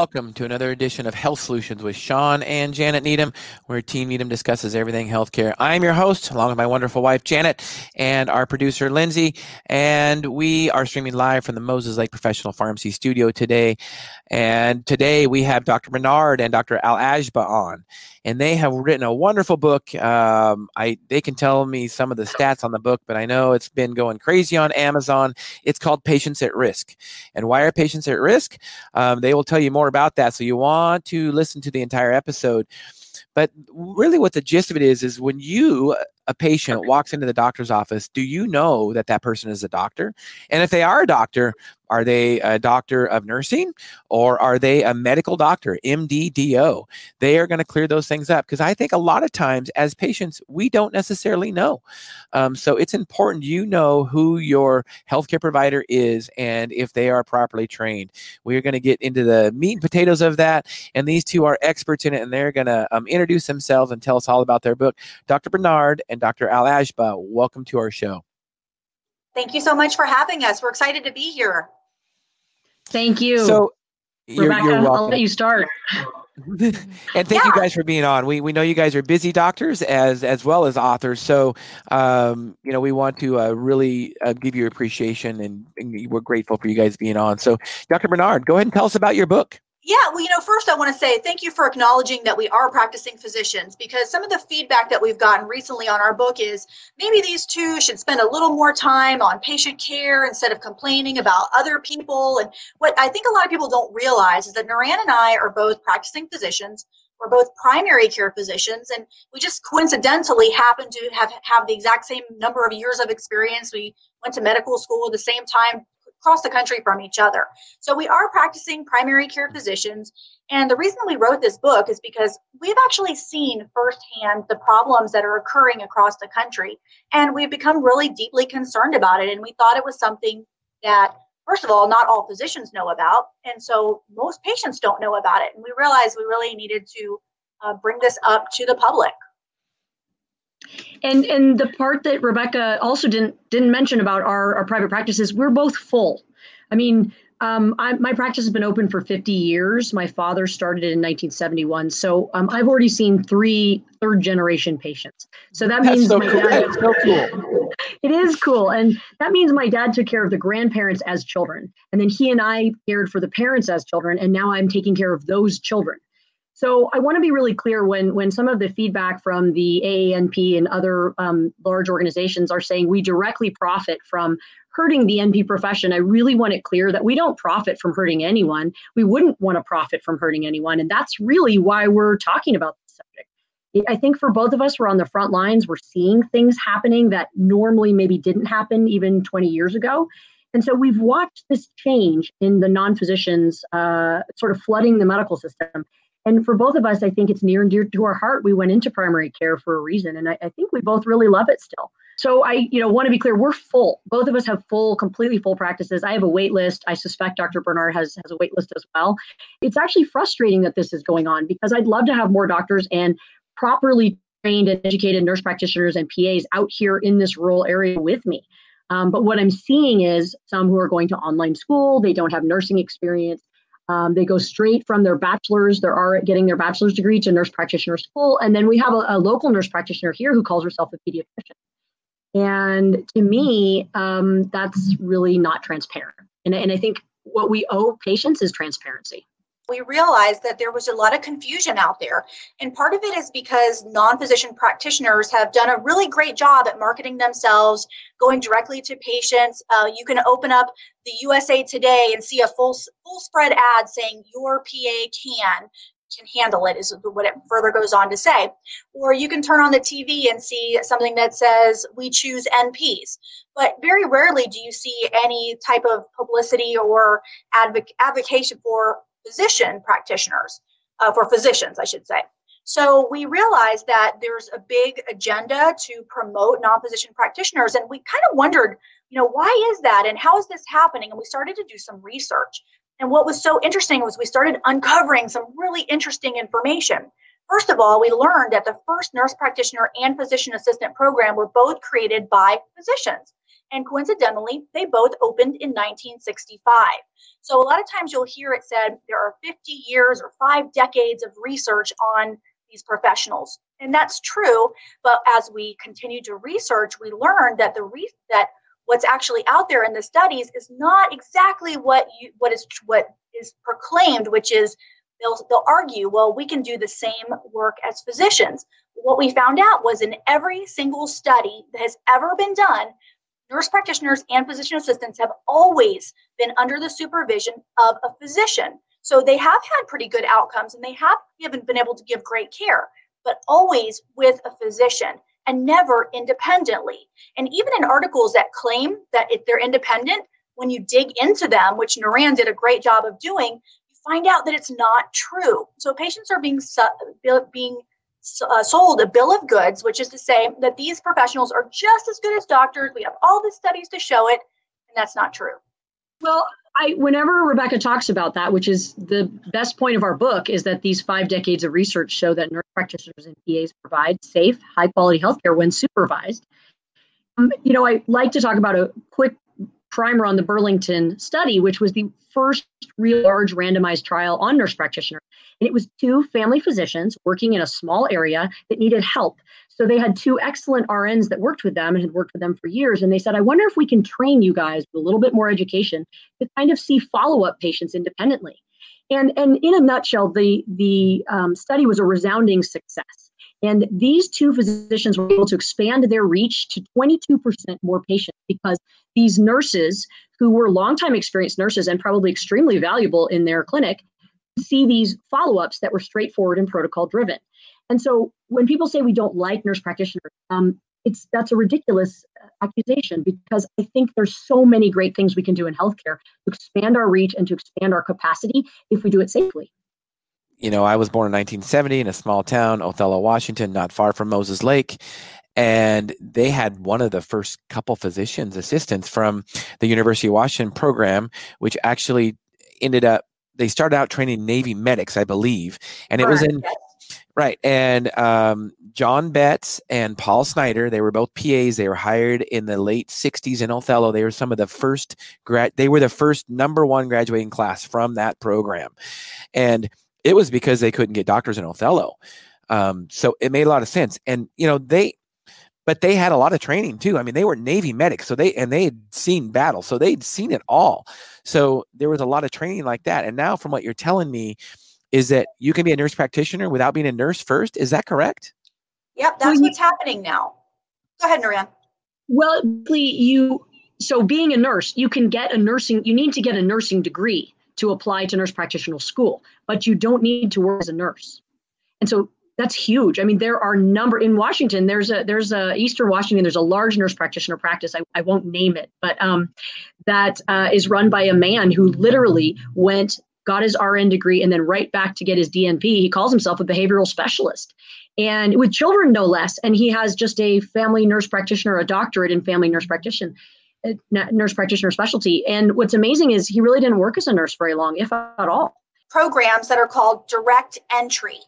Welcome to another edition of Health Solutions with Shawn and Janet Needham, where Team Needham discusses everything healthcare. I am your host, along with my wonderful wife, Janet, and our producer, Lindsay. And we are streaming live from the Moses Lake Professional Pharmacy Studio today. And today we have Dr. Bernard and Dr. Al-Agba on and they have written a wonderful book. Um, I they can tell me some of the stats on the book, but I know it's been going crazy on Amazon. It's called Patients at Risk, and why are patients at risk? Um, they will tell you more about that. So you want to listen to the entire episode. But really, what the gist of it is is when you uh, a patient walks into the doctor's office, do you know that that person is a doctor? And if they are a doctor, are they a doctor of nursing or are they a medical doctor, MDDO? They are going to clear those things up because I think a lot of times as patients, we don't necessarily know. Um, so it's important you know who your healthcare provider is and if they are properly trained. We're going to get into the meat and potatoes of that. And these two are experts in it and they're going to um, introduce themselves and tell us all about their book. Dr. Bernard and Dr. Al-Agba, welcome to our show. Thank you so much for having us. We're excited to be here. Thank you. So, you're, you're I'll let you start. and thank yeah. you guys for being on. We we know you guys are busy doctors as as well as authors. So um, you know we want to uh, really uh, give you appreciation and, and, we're grateful for you guys being on. So Dr. Bernard, go ahead and tell us about your book. Yeah, well, you know, first I want to say thank you for acknowledging that we are practicing physicians because some of the feedback that we've gotten recently on our book is maybe these two should spend a little more time on patient care instead of complaining about other people. And what I think a lot of people don't realize is that Niran and I are both practicing physicians. We're both primary care physicians, and we just coincidentally happen to have, have the exact same number of years of experience. We went to medical school at the same time, across the country from each other. So we are practicing primary care physicians. And the reason we wrote this book is because we've actually seen firsthand the problems that are occurring across the country. And we've become really deeply concerned about it. And we thought it was something that, first of all, not all physicians know about. And so most patients don't know about it. And we realized we really needed to uh, bring this up to the public. And and the part that Rebekah also didn't didn't mention about our, our private practices, we're both full. I mean, um, I, my practice has been open for 50 years. My father started it in 1971. So um, I've already seen three third generation patients. So that That's means so my cool. dad. That's so cool. it is cool. And that means my dad took care of the grandparents as children. And then he and I cared for the parents as children. And now I'm taking care of those children. So I want to be really clear when when some of the feedback from the AANP and other um, large organizations are saying we directly profit from hurting the NP profession. I really want it clear that we don't profit from hurting anyone. We wouldn't want to profit from hurting anyone, and that's really why we're talking about this subject. I think for both of us, we're on the front lines. We're seeing things happening that normally maybe didn't happen even 20 years ago. And so we've watched this change in the non physicians uh, sort of flooding the medical system. And for both of us, I think it's near and dear to our heart. We went into primary care for a reason, and I, I think we both really love it still. So I, you know, want to be clear. We're full. Both of us have full, completely full practices. I have a wait list. I suspect Dr. Bernard has has a wait list as well. It's actually frustrating that this is going on because I'd love to have more doctors and properly trained and educated nurse practitioners and PAs out here in this rural area with me. Um, but what I'm seeing is some who are going to online school, they don't have nursing experience. Um, they go straight from their bachelor's, they're getting their bachelor's degree to nurse practitioner school. And then we have a, a local nurse practitioner here who calls herself a pediatrician. And to me, um, that's really not transparent. And, and I think what we owe patients is transparency we realized that there was a lot of confusion out there. And part of it is because non physician practitioners have done a really great job at marketing themselves, going directly to patients. Uh, you can open up the USA Today and see a full, full spread ad saying your PA can can handle it is what it further goes on to say or you can turn on the tv and see something that says we choose nps but very rarely do you see any type of publicity or advoc- advocacy for physician practitioners, uh, for physicians, I should say. So we realized that there's a big agenda to promote non-physician practitioners, and we kind of wondered, you know, why is that, and how is this happening? And we started to do some research. And what was so interesting was we started uncovering some really interesting information. First of all, we learned that the first nurse practitioner and physician assistant program were both created by physicians. And coincidentally, they both opened in 1965. So a lot of times you'll hear it said there are 50 years or five decades of research on these professionals. And that's true, but as we continue to research, we learned that the re- that what's actually out there in the studies is not exactly what you what is what is proclaimed, which is they'll they'll argue, well, we can do the same work as physicians. What we found out was in every single study that has ever been done, nurse practitioners and physician assistants have always been under the supervision of a physician. So they have had pretty good outcomes and they have given, been able to give great care, but always with a physician and never independently. And even in articles that claim that if they're independent, when you dig into them, which Niran did a great job of doing, you find out that it's not true. So patients are being being uh, sold a bill of goods, which is to say that these professionals are just as good as doctors. We have all the studies to show it, and that's not true. Well, I, whenever Rebekah talks about that, which is the best point of our book, is that these five decades of research show that nurse practitioners and PAs provide safe, high quality healthcare when supervised. Um, you know, I like to talk about a quick primer on the Burlington study, which was the first real large randomized trial on nurse practitioners. And it was two family physicians working in a small area that needed help. So they had two excellent RNs that worked with them and had worked with them for years. And they said, I wonder if we can train you guys with a little bit more education to kind of see follow up patients independently. And, and in a nutshell, the, the um, study was a resounding success. And these two physicians were able to expand their reach to 22% more patients because these nurses, who were longtime experienced nurses and probably extremely valuable in their clinic, see these follow ups that were straightforward and protocol driven. And so when people say we don't like nurse practitioners, um, it's that's a ridiculous uh, accusation because I think there's so many great things we can do in healthcare to expand our reach and to expand our capacity if we do it safely you know, I was born in 1970 in a small town, Othello, Washington, not far from Moses Lake. And they had one of the first couple physicians assistants from the University of Washington program, which actually ended up, they started out training Navy medics, I believe. And it was in, right. And um, John Betts and Paul Snyder, they were both PAs. They were hired in the late 60s in Othello. They were some of the first, grad, they were the first number one graduating class from that program. And it was because they couldn't get doctors in Othello. Um, so it made a lot of sense. And you know they, but they had a lot of training too. I mean, they were Navy medics, so they and they had seen battle, so they'd seen it all. So there was a lot of training like that. And now, from what you're telling me, is that you can be a nurse practitioner without being a nurse first. Is that correct? Yep, that's well, what's you, happening now. Go ahead, Niran. Well, you so being a nurse, you can get a nursing. You need to get a nursing degree to apply to nurse practitioner school, but you don't need to work as a nurse. And so that's huge. I mean, there are number in Washington. There's a there's a Eastern Washington. There's a large nurse practitioner practice. I, I won't name it, but um, that uh, is run by a man who literally went got his RN degree and then right back to get his DNP. He calls himself a behavioral specialist, and with children no less. And he has just a family nurse practitioner, a doctorate in family nurse practitioner nurse practitioner specialty. And what's amazing is he really didn't work as a nurse very long, if at all. Programs that are called direct entry.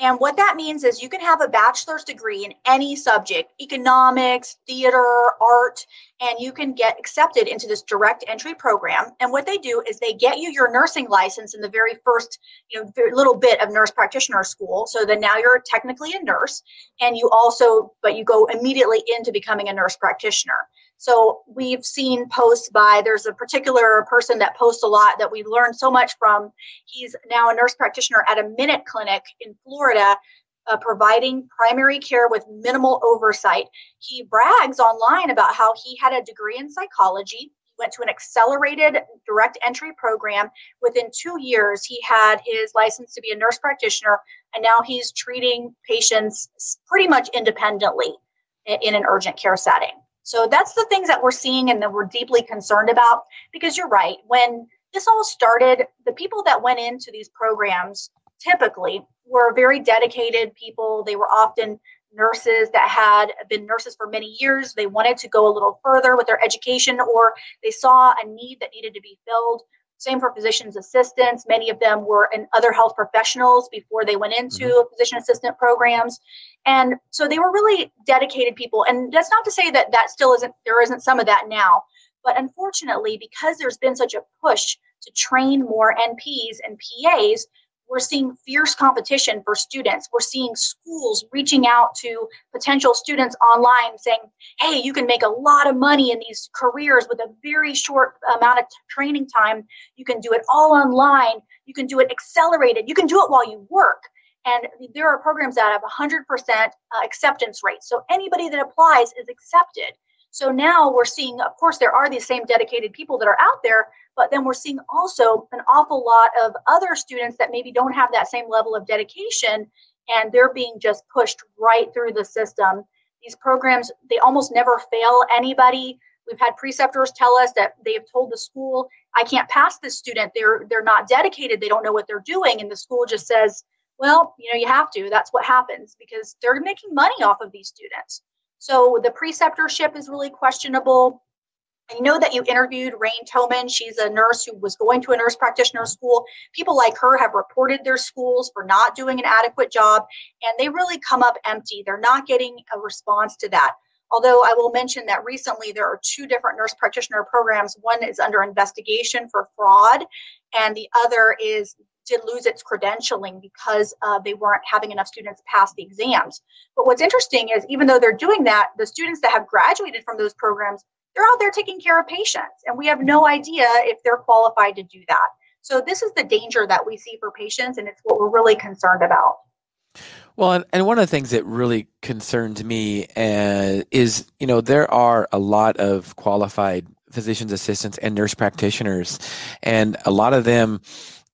And what that means is you can have a bachelor's degree in any subject economics, theater, art and you can get accepted into this direct entry program. And what they do is they get you your nursing license in the very first, you know, little bit of nurse practitioner school. So then now you're technically a nurse and you also, but you go immediately into becoming a nurse practitioner. So we've seen posts by, there's a particular person that posts a lot that we learned so much from. He's now a nurse practitioner at a Minute Clinic in Florida, uh, providing primary care with minimal oversight. He brags online about how he had a degree in psychology. He went to an accelerated direct entry program. Within two years, he had his license to be a nurse practitioner, and now he's treating patients pretty much independently in an urgent care setting. So that's the things that we're seeing and that we're deeply concerned about because you're right. When this all started, the people that went into these programs typically were very dedicated people. They were often nurses that had been nurses for many years. They wanted to go a little further with their education or they saw a need that needed to be filled. Same for physician's assistants. Many of them were in other health professionals before they went into mm-hmm. physician assistant programs. And so they were really dedicated people. And that's not to say that that still isn't, there isn't some of that now. But unfortunately, because there's been such a push to train more NPs and PAs, we're seeing fierce competition for students. We're seeing schools reaching out to potential students online saying, hey, you can make a lot of money in these careers with a very short amount of training time. You can do it all online. You can do it accelerated. You can do it while you work. And there are programs that have 100% uh, acceptance rate. So anybody that applies is accepted. So now we're seeing, of course, there are these same dedicated people that are out there, but then we're seeing also an awful lot of other students that maybe don't have that same level of dedication and they're being just pushed right through the system. These programs, they almost never fail anybody. We've had preceptors tell us that they have told the school, I can't pass this student. They're they're not dedicated. They don't know what they're doing. And the school just says, well, you know, you have to. That's what happens because they're making money off of these students. So the preceptorship is really questionable. I know that you interviewed Rain Toman. She's a nurse who was going to a nurse practitioner school. People like her have reported their schools for not doing an adequate job, and they really come up empty. They're not getting a response to that. Although I will mention that recently there are two different nurse practitioner programs. One is under investigation for fraud, and the other is did lose its credentialing because uh, they weren't having enough students pass the exams. But what's interesting is even though they're doing that, the students that have graduated from those programs, they're out there taking care of patients, and we have no idea if they're qualified to do that. So this is the danger that we see for patients, and it's what we're really concerned about. Well, and, and one of the things that really concerns me uh, is, you know, there are a lot of qualified physician's assistants and nurse practitioners, and a lot of them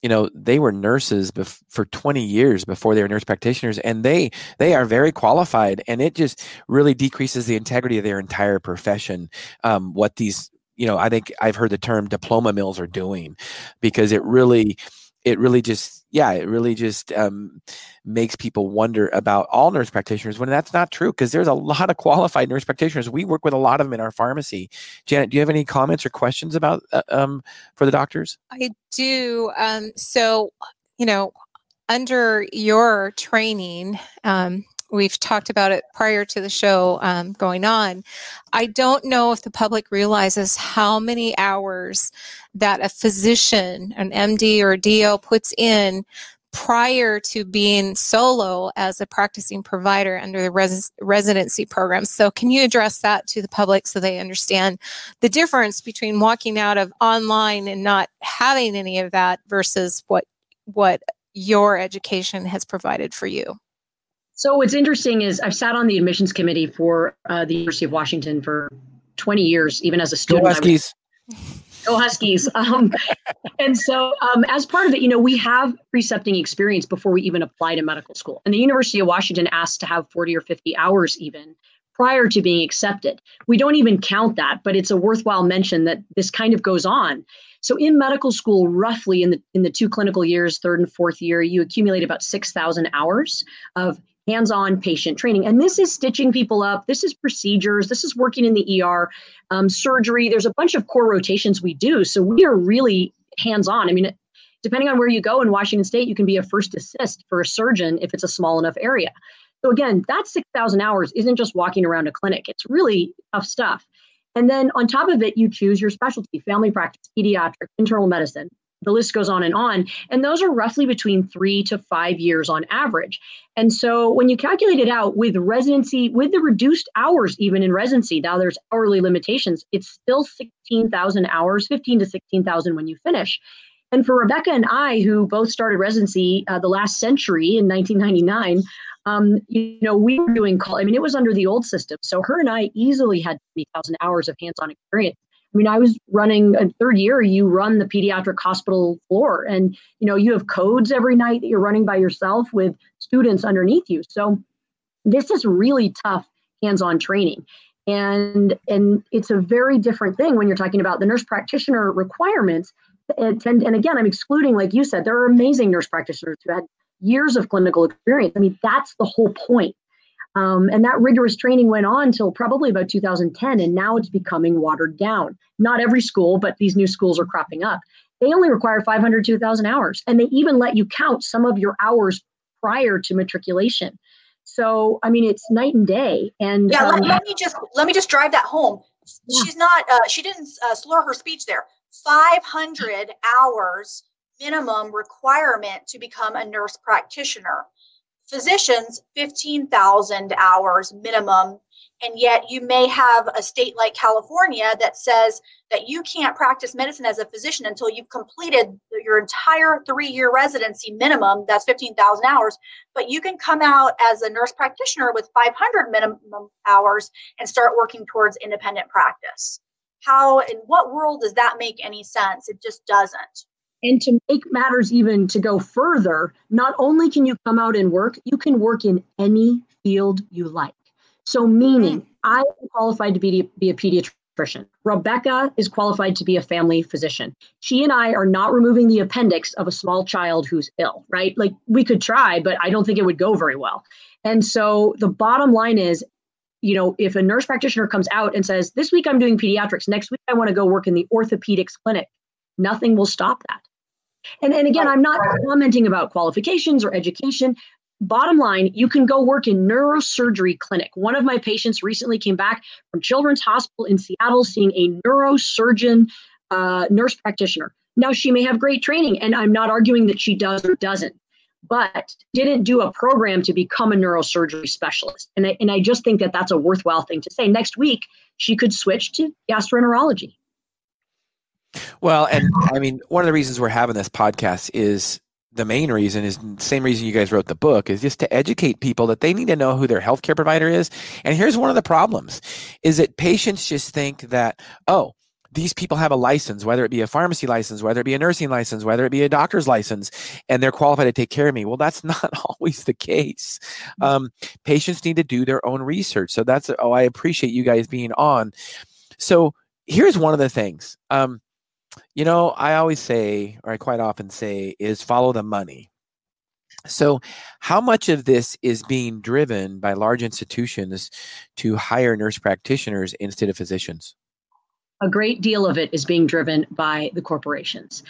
you know they were nurses bef- for 20 years before they were nurse practitioners and they they are very qualified and it just really decreases the integrity of their entire profession um, what these you know i think i've heard the term diploma mills are doing because it really it really just yeah it really just um, makes people wonder about all nurse practitioners when that's not true because there's a lot of qualified nurse practitioners. We work with a lot of them in our pharmacy. Janet do you have any comments or questions about uh, um, for the doctors? I do um, so you know under your training um, we've talked about it prior to the show um, going on. I don't know if the public realizes how many hours that a physician, an MD or a DO, puts in prior to being solo as a practicing provider under the res- residency program. So, can you address that to the public so they understand the difference between walking out of online and not having any of that versus what what your education has provided for you? So what's interesting is I've sat on the admissions committee for uh, the University of Washington for 20 years, even as a student. Go Huskies. Go Huskies. Um, and so um, as part of it, you know, we have precepting experience before we even apply to medical school. And the University of Washington asked to have 40 or 50 hours even prior to being accepted. We don't even count that, but it's a worthwhile mention that this kind of goes on. So in medical school, roughly in the in the two clinical years, third and fourth year, you accumulate about 6,000 hours of hands on patient training. And this is stitching people up, this is procedures, this is working in the ER, um, surgery. There's a bunch of core rotations we do. So we are really hands on. I mean, depending on where you go in Washington State, you can be a first assist for a surgeon if it's a small enough area. So again, that 6,000 hours isn't just walking around a clinic. It's really tough stuff. And then on top of it, you choose your specialty, family practice, pediatric, internal medicine, the list goes on and on. And those are roughly between three to five years on average. And so when you calculate it out with residency, with the reduced hours, even in residency, now there's hourly limitations, it's still 16,000 hours, 15 to 16,000 when you finish. And for Rebekah and I, who both started residency uh, the last century in 1999, um, you know, we were doing call. I mean, it was under the old system. So her and I easily had 20,000 hours of hands-on experience. I mean, I was running a third year, you run the pediatric hospital floor and you know, you have codes every night that you're running by yourself with students underneath you. So this is really tough hands-on training. And and it's a very different thing when you're talking about the nurse practitioner requirements. And, and again, I'm excluding, like you said, there are amazing nurse practitioners who had years of clinical experience. I mean, that's the whole point. Um, and that rigorous training went on until probably about 2010, and now it's becoming watered down. Not every school, but these new schools are cropping up. they only require 500 to 1,000 hours. And they even let you count some of your hours prior to matriculation. So, I mean, it's night and day. And yeah, um, let, me just let me just drive that home. Yeah. She's not. Uh, she didn't uh, slur her speech there. 500 hours minimum requirement to become a nurse practitioner. Physicians, 15,000 hours minimum and yet you may have a state like California that says that you can't practice medicine as a physician until you've completed your entire three year residency minimum. That's 15,000 hours. But you can come out as a nurse practitioner with 500 minimum hours and start working towards independent practice. How, in what world does that make any sense? It just doesn't. And to make matters even to go further, not only can you come out and work, you can work in any field you like. So, meaning. I am qualified to be, be a pediatrician. Rebekah is qualified to be a family physician. She and I are not removing the appendix of a small child who's ill, right? Like we could try, but I don't think it would go very well. And so the bottom line is, you know, if a nurse practitioner comes out and says, This week I'm doing pediatrics, next week I want to go work in the orthopedics clinic, nothing will stop that. And, and again, I'm not commenting about qualifications or education bottom line, you can go work in neurosurgery clinic. One of my patients recently came back from Children's Hospital in Seattle seeing a neurosurgeon uh, nurse practitioner. Now, she may have great training, and I'm not arguing that she does or doesn't, but didn't do a program to become a neurosurgery specialist. And I, and I just think that that's a worthwhile thing to say. Next week, she could switch to gastroenterology. Well, and I mean, one of the reasons we're having this podcast is the main reason is the same reason you guys wrote the book is just to educate people that they need to know who their healthcare provider is. And here's one of the problems is that patients just think that, oh, these people have a license, whether it be a pharmacy license, whether it be a nursing license, whether it be a doctor's license, and they're qualified to take care of me. Well, that's not always the case. Mm. Um, patients need to do their own research. So that's, oh, I appreciate you guys being on. So here's one of the things. Um, you know, I always say, or I quite often say, is follow the money. So, how much of this is being driven by large institutions to hire nurse practitioners instead of physicians? A great deal of it is being driven by the corporations.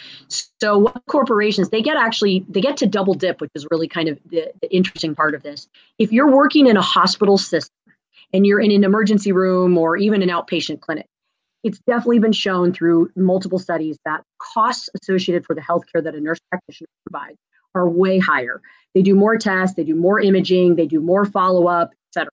So, what corporations they get actually they get to double dip, which is really kind of the, the interesting part of this. If you're working in a hospital system and you're in an emergency room or even an outpatient clinic, it's definitely been shown through multiple studies that costs associated for the healthcare that a nurse practitioner provides are way higher. They do more tests, they do more imaging, they do more follow-up, etc.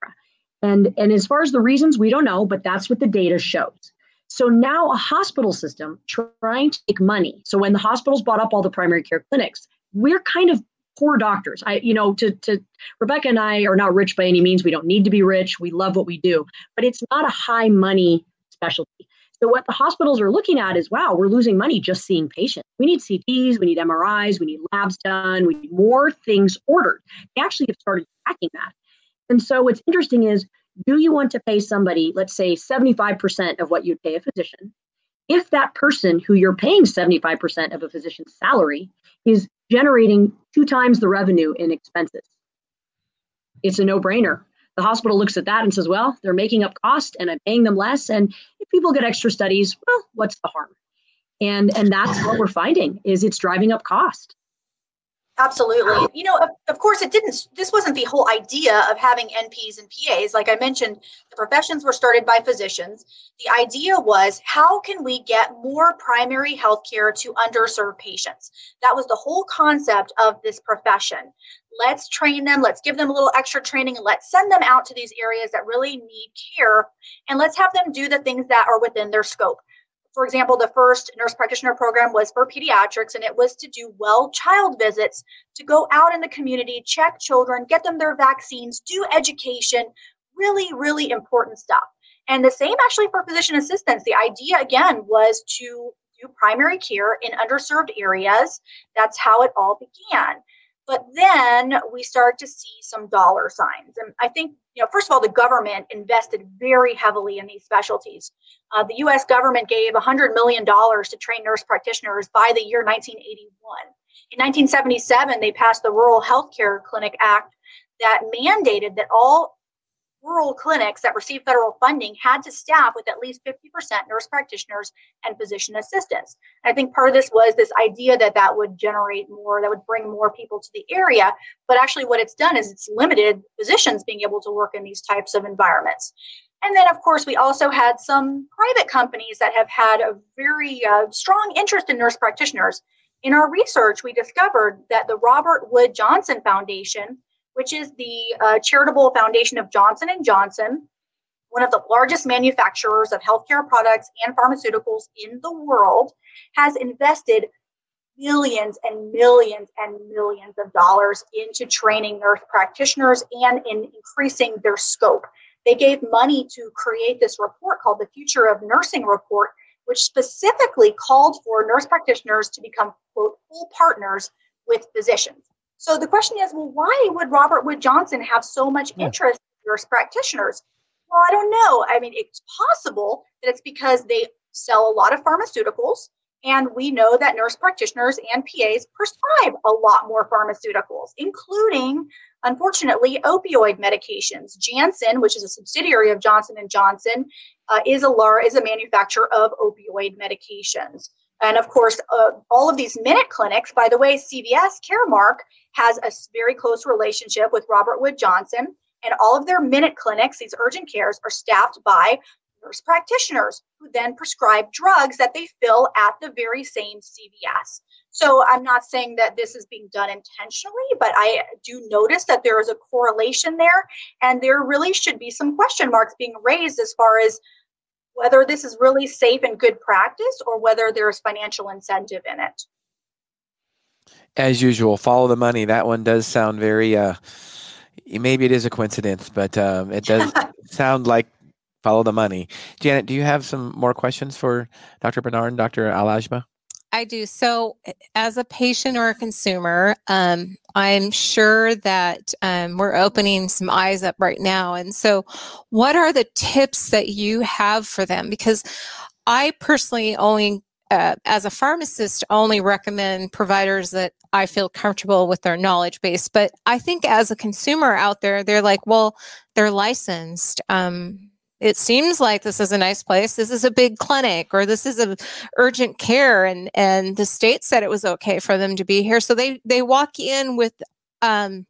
And and as far as the reasons, we don't know, but that's what the data shows. So now a hospital system trying to make money. So when the hospitals bought up all the primary care clinics, we're kind of poor doctors. I, you know, to to Rebekah and I are not rich by any means. We don't need to be rich. We love what we do, but it's not a high money specialty. So what the hospitals are looking at is, wow, we're losing money just seeing patients. We need CTs, we need MRIs, we need labs done, we need more things ordered. They actually have started tracking that. And so what's interesting is, do you want to pay somebody, let's say 75% of what you'd pay a physician? If that person who you're paying 75% of a physician's salary is generating two times the revenue in expenses, it's a no brainer the hospital looks at that and says, well, they're making up cost and I'm paying them less. And if people get extra studies, well, what's the harm? And and that's what we're finding is it's driving up cost. Absolutely. You know, of, of, course, it didn't, this wasn't the whole idea of having NPs and PAs. Like I mentioned, the professions were started by physicians. The idea was how can we get more primary health care to underserved patients? That was the whole concept of this profession. Let's train them, let's give them a little extra training, and let's send them out to these areas that really need care, and let's have them do the things that are within their scope for example, the first nurse practitioner program was for pediatrics, and it was to do well child visits, to go out in the community, check children, get them their vaccines, do education, really, really important stuff. And the same actually for physician assistants. The idea, again, was to do primary care in underserved areas. That's how it all began. But then we start to see some dollar signs. And I think, you know, first of all, the government invested very heavily in these specialties. Uh, the US government gave $100 million to train nurse practitioners by the year 1981. In 1977, they passed the Rural Health Care Clinic Act that mandated that all rural clinics that receive federal funding had to staff with at least 50% nurse practitioners and physician assistants. And I think part of this was this idea that that would generate more, that would bring more people to the area. But actually, what it's done is it's limited physicians being able to work in these types of environments. And then, of course, we also had some private companies that have had a very uh, strong interest in nurse practitioners. In our research, we discovered that the Robert Wood Johnson Foundation which is the uh, charitable foundation of Johnson and Johnson, one of the largest manufacturers of healthcare products and pharmaceuticals in the world, has invested millions and millions and millions of dollars into training nurse practitioners and in increasing their scope. They gave money to create this report called the Future of Nursing Report, which specifically called for nurse practitioners to become, quote, full partners with physicians. So the question is, well, why would Robert Wood Johnson have so much interest in nurse practitioners? Well, I don't know. I mean, it's possible that it's because they sell a lot of pharmaceuticals, and we know that nurse practitioners and PAs prescribe a lot more pharmaceuticals, including, unfortunately, opioid medications. Janssen, which is a subsidiary of Johnson and Johnson, uh, is a is a manufacturer of opioid medications. And of course, uh, all of these minute clinics, by the way, CVS Caremark has a very close relationship with Robert Wood Johnson, and all of their minute clinics, these urgent cares, are staffed by nurse practitioners who then prescribe drugs that they fill at the very same CVS. So I'm not saying that this is being done intentionally, but I do notice that there is a correlation there, and there really should be some question marks being raised as far as whether this is really safe and good practice or whether there's financial incentive in it. As usual, follow the money. That one does sound very, uh, maybe it is a coincidence, but um, it does sound like follow the money. Janet, do you have some more questions for Dr. Bernard and Dr. Al-Agba? I do. So, as a patient or a consumer, um, I'm sure that um, we're opening some eyes up right now. And so, what are the tips that you have for them? Because I personally only, uh, as a pharmacist, only recommend providers that I feel comfortable with their knowledge base. But I think as a consumer out there, they're like, well, they're licensed. Um, it seems like this is a nice place. This is a big clinic or this is a urgent care and and the state said it was okay for them to be here. So they they walk in with um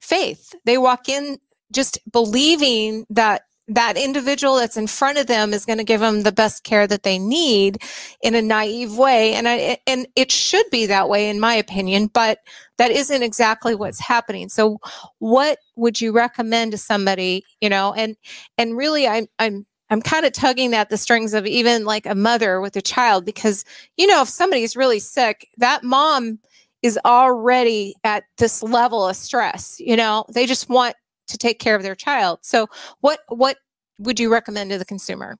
faith. They walk in just believing that that individual that's in front of them is going to give them the best care that they need in a naive way. And I, and it should be that way in my opinion but that isn't exactly what's happening. So what would you recommend to somebody you know and and really i'm i'm i'm kind of tugging at the strings of even like a mother with a child because you know if somebody's really sick that mom is already at this level of stress you know? They just want to take care of their child so what what would you recommend to the consumer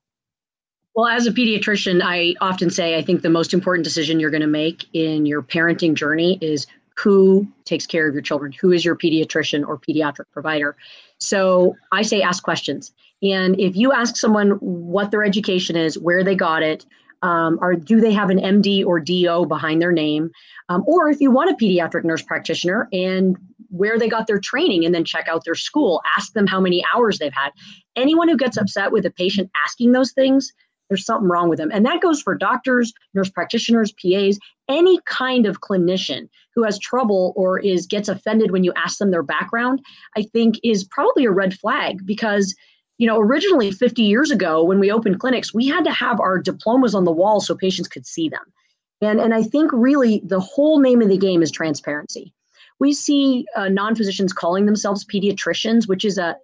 well, as a pediatrician, I often say I think the most important decision you're going to make in your parenting journey is who takes care of your children, who is your pediatrician or pediatric provider. So I say ask questions. And if you ask someone what their education is, where they got it, um, or do they have an MD or DO behind their name, um, or if you want a pediatric nurse practitioner and where they got their training and then check out their school, ask them how many hours they've had. Anyone who gets upset with a patient asking those things, there's something wrong with them. And that goes for doctors, nurse practitioners, PAs, any kind of clinician who has trouble or is gets offended when you ask them their background, I think is probably a red flag because you know, originally 50 years ago when we opened clinics, we had to have our diplomas on the wall so patients could see them. And, and I think really the whole name of the game is transparency. We see uh, non physicians calling themselves pediatricians, which is a,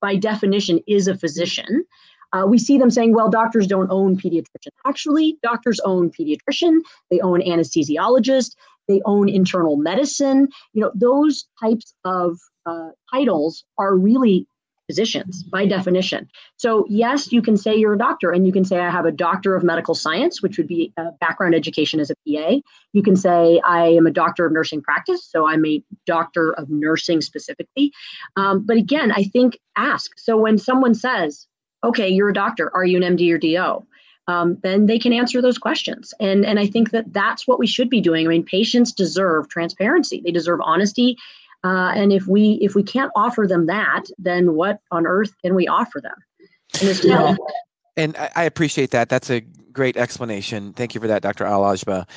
by definition, is a physician. Uh, we see them saying, well, doctors don't own pediatrician. Actually, doctors own pediatrician, they own anesthesiologist, they own internal medicine. You know, those types of uh, titles are really physicians by definition. So, yes, you can say you're a doctor and you can say, I have a doctor of medical science, which would be a background education as a PA. You can say, I am a doctor of nursing practice. So, I'm a doctor of nursing specifically. Um, but again, I think ask. So, when someone says, okay, you're a doctor. Are you an MD or DO? Um, then they can answer those questions. And, and I think that that's what we should be doing. I mean, patients deserve transparency, they deserve honesty. Uh, and if we if we can't offer them that, then what on earth can we offer them? And, and I appreciate that. That's a great explanation. Thank you for that, Dr. Al-Agba.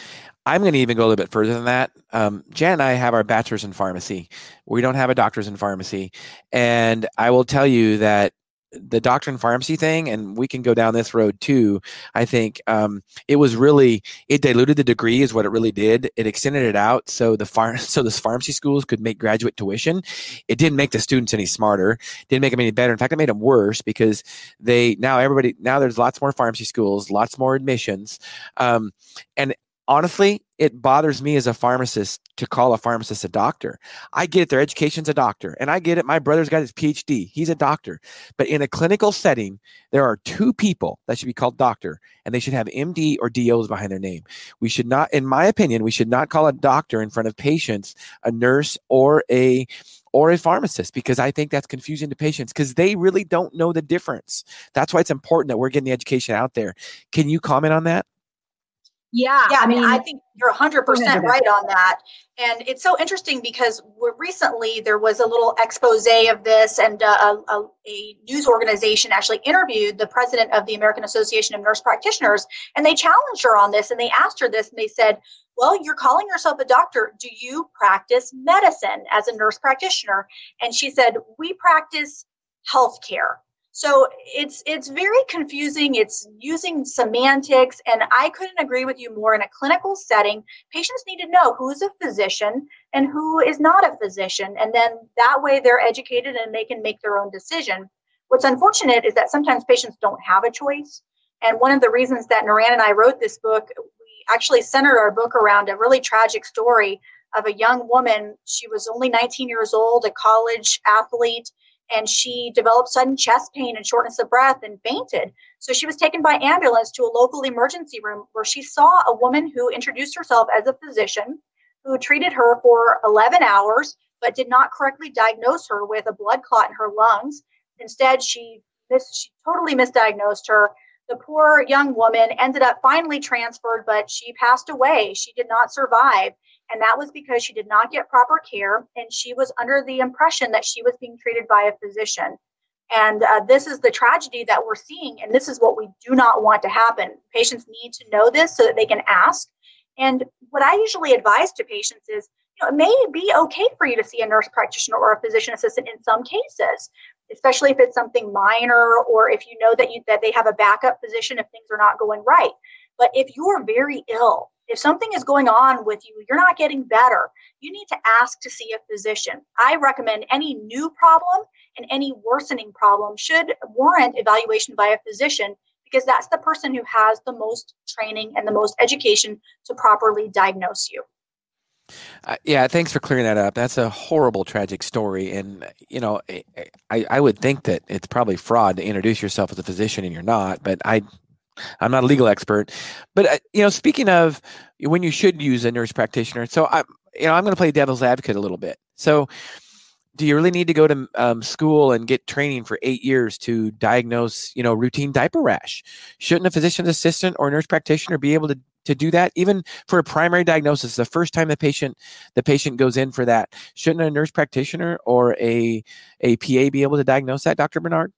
I'm going to even go a little bit further than that. Um, Jan and I have our bachelor's in pharmacy. We don't have a doctor's in pharmacy. And I will tell you that the doctor in pharmacy thing, and we can go down this road too. I think um, it was really it diluted the degree, is what it really did. It extended it out so the farm so the pharmacy schools could make graduate tuition. It didn't make the students any smarter. Didn't make them any better. In fact, it made them worse because they now everybody now there's lots more pharmacy schools, lots more admissions, um, and honestly, it bothers me as a pharmacist to call a pharmacist a doctor. I get it, their education's a doctor, and I get it. My brother's got his PhD, he's a doctor. But in a clinical setting, there are two people that should be called doctor, and they should have MD or DOs behind their name. We should not, in my opinion, we should not call a doctor in front of patients a nurse or a or a pharmacist because I think that's confusing to patients because they really don't know the difference. That's why it's important that we're getting the education out there. Can you comment on that? Yeah, yeah. I mean, I think you're 100% right on that. And it's so interesting because recently there was a little expose of this, and uh, a, a, news organization actually interviewed the president of the American Association of Nurse Practitioners, and they challenged her on this, and they asked her this, and they said, "Well, you're calling yourself a doctor. Do you practice medicine as a nurse practitioner?" And she said, "We practice healthcare." So it's it's very confusing. It's using semantics, and I couldn't agree with you more. In a clinical setting, patients need to know who's a physician and who is not a physician, and then that way they're educated and they can make their own decision. What's unfortunate is that sometimes patients don't have a choice. And one of the reasons that Niran and I wrote this book, we actually centered our book around a really tragic story of a young woman. She was only 19 years old, a college athlete and she developed sudden chest pain and shortness of breath and fainted. So she was taken by ambulance to a local emergency room where she saw a woman who introduced herself as a physician who treated her for 11 hours but did not correctly diagnose her with a blood clot in her lungs. Instead, she mis- she totally misdiagnosed her. The poor young woman ended up finally transferred, but she passed away. She did not survive. And that was because she did not get proper care and she was under the impression that she was being treated by a physician. And uh, this is the tragedy that we're seeing. And this is what we do not want to happen. Patients need to know this so that they can ask. And what I usually advise to patients is you know, it may be okay for you to see a nurse practitioner or a physician assistant in some cases, especially if it's something minor or if you know that you that they have a backup physician if things are not going right. But if you are very ill if something is going on with you, you're not getting better, you need to ask to see a physician. I recommend any new problem and any worsening problem should warrant evaluation by a physician because that's the person who has the most training and the most education to properly diagnose you. Uh, yeah, thanks for clearing that up. That's a horrible, tragic story, and you know, I, I would think that it's probably fraud to introduce yourself as a physician and you're not. But I I'm not a legal expert, but uh, you know, speaking of when you should use a nurse practitioner, so I, you know, I'm going to play devil's advocate a little bit. So, do you really need to go to um, school and get training for eight years to diagnose, you know, routine diaper rash? Shouldn't a physician's assistant or nurse practitioner be able to to do that even for a primary diagnosis the first time the patient the patient goes in for that shouldn't a nurse practitioner or a a pa be able to diagnose that dr bernard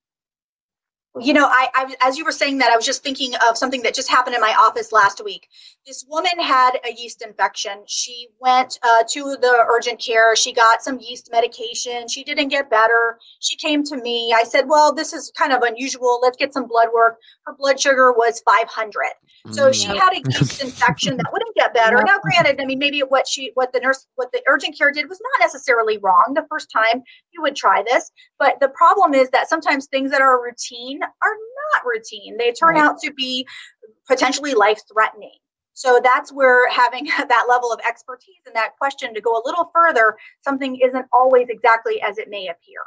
you know, I, I, as you were saying that, I was just thinking of something that just happened in my office last week. This woman had a yeast infection. She went uh, to the urgent care. She got some yeast medication. She didn't get better. She came to me. I said, "Well, this is kind of unusual. Let's get some blood work." Her blood sugar was 500. So she mm. had a yeast infection that wouldn't get better. Now, granted, I mean, maybe what she, what the nurse, what the urgent care did was not necessarily wrong the first time you would try this. But the problem is that sometimes things that are routine are not routine. They turn right. out to be potentially life threatening. So that's where having that level of expertise and that question to go a little further, something isn't always exactly as it may appear.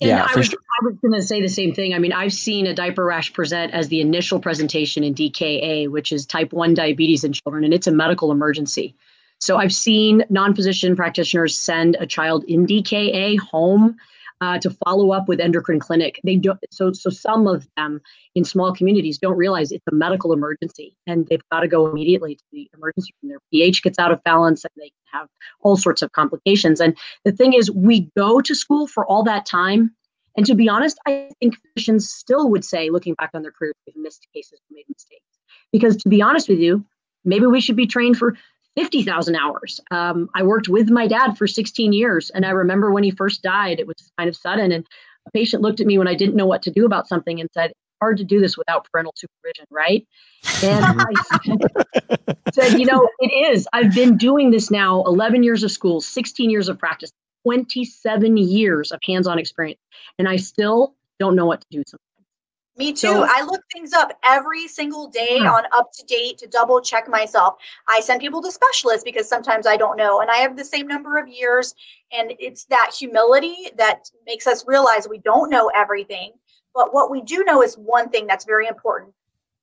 And yeah, I was, sure. I was going to say the same thing. I mean, I've seen a diaper rash present as the initial presentation in DKA, which is type 1 diabetes in children, and it's a medical emergency. So I've seen non physician practitioners send a child in DKA home uh, to follow up with endocrine clinic. They don't. So so some of them in small communities don't realize it's a medical emergency and they've got to go immediately to the emergency room. Their pH gets out of balance and they have all sorts of complications. And the thing is, we go to school for all that time. And to be honest, I think physicians still would say, looking back on their careers, we've missed cases, made mistakes. Because to be honest with you, maybe we should be trained for 50,000 hours. Um, I worked with my dad for 16 years. And I remember when he first died, it was kind of sudden. And a patient looked at me when I didn't know what to do about something and said, hard to do this without parental supervision, right? And I said, you know, it is. I've been doing this now 11 years of school, 16 years of practice, 27 years of hands on experience. And I still don't know what to do sometimes. Me too. So, I look things up every single day yeah. on up to date to double check myself. I send people to specialists because sometimes I don't know. And I have the same number of years. And it's that humility that makes us realize we don't know everything. But what we do know is one thing that's very important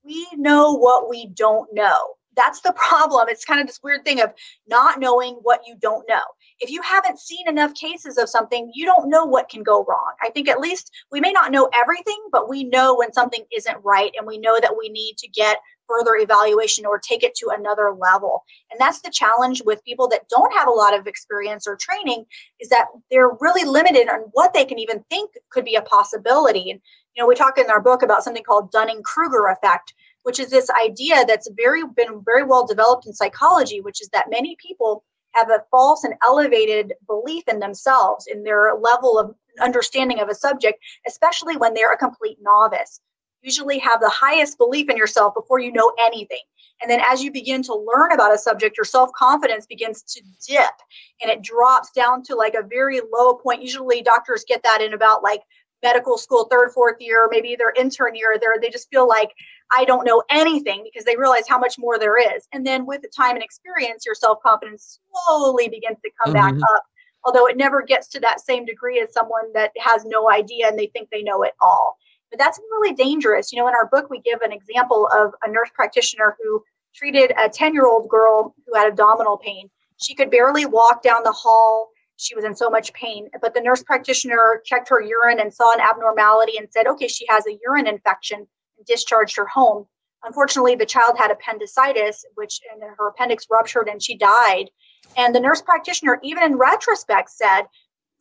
we know what we don't know that's the problem. It's kind of this weird thing of not knowing what you don't know. If you haven't seen enough cases of something, you don't know what can go wrong. I think at least we may not know everything, but we know when something isn't right and we know that we need to get further evaluation or take it to another level. And that's the challenge with people that don't have a lot of experience or training is that they're really limited on what they can even think could be a possibility. And you know, we talk in our book about something called Dunning-Kruger effect, which is this idea that's very been very well developed in psychology, which is that many people have a false and elevated belief in themselves, in their level of understanding of a subject, especially when they're a complete novice. Usually have the highest belief in yourself before you know anything. And then as you begin to learn about a subject, your self confidence begins to dip and it drops down to like a very low point. Usually doctors get that in about like medical school third fourth year maybe their intern year they they just feel like i don't know anything because they realize how much more there is. And then with the time and experience your self-confidence slowly begins to come mm-hmm. back up although it never gets to that same degree as someone that has no idea and they think they know it all. But that's really dangerous. You know in our book we give an example of a nurse practitioner who treated a 10 year old girl who had abdominal pain. She could barely walk down the hall she was in so much pain. But the nurse practitioner checked her urine and saw an abnormality and said, okay, she has a urine infection and discharged her home. Unfortunately, the child had appendicitis, which and her appendix ruptured and she died. And the nurse practitioner, even in retrospect, said,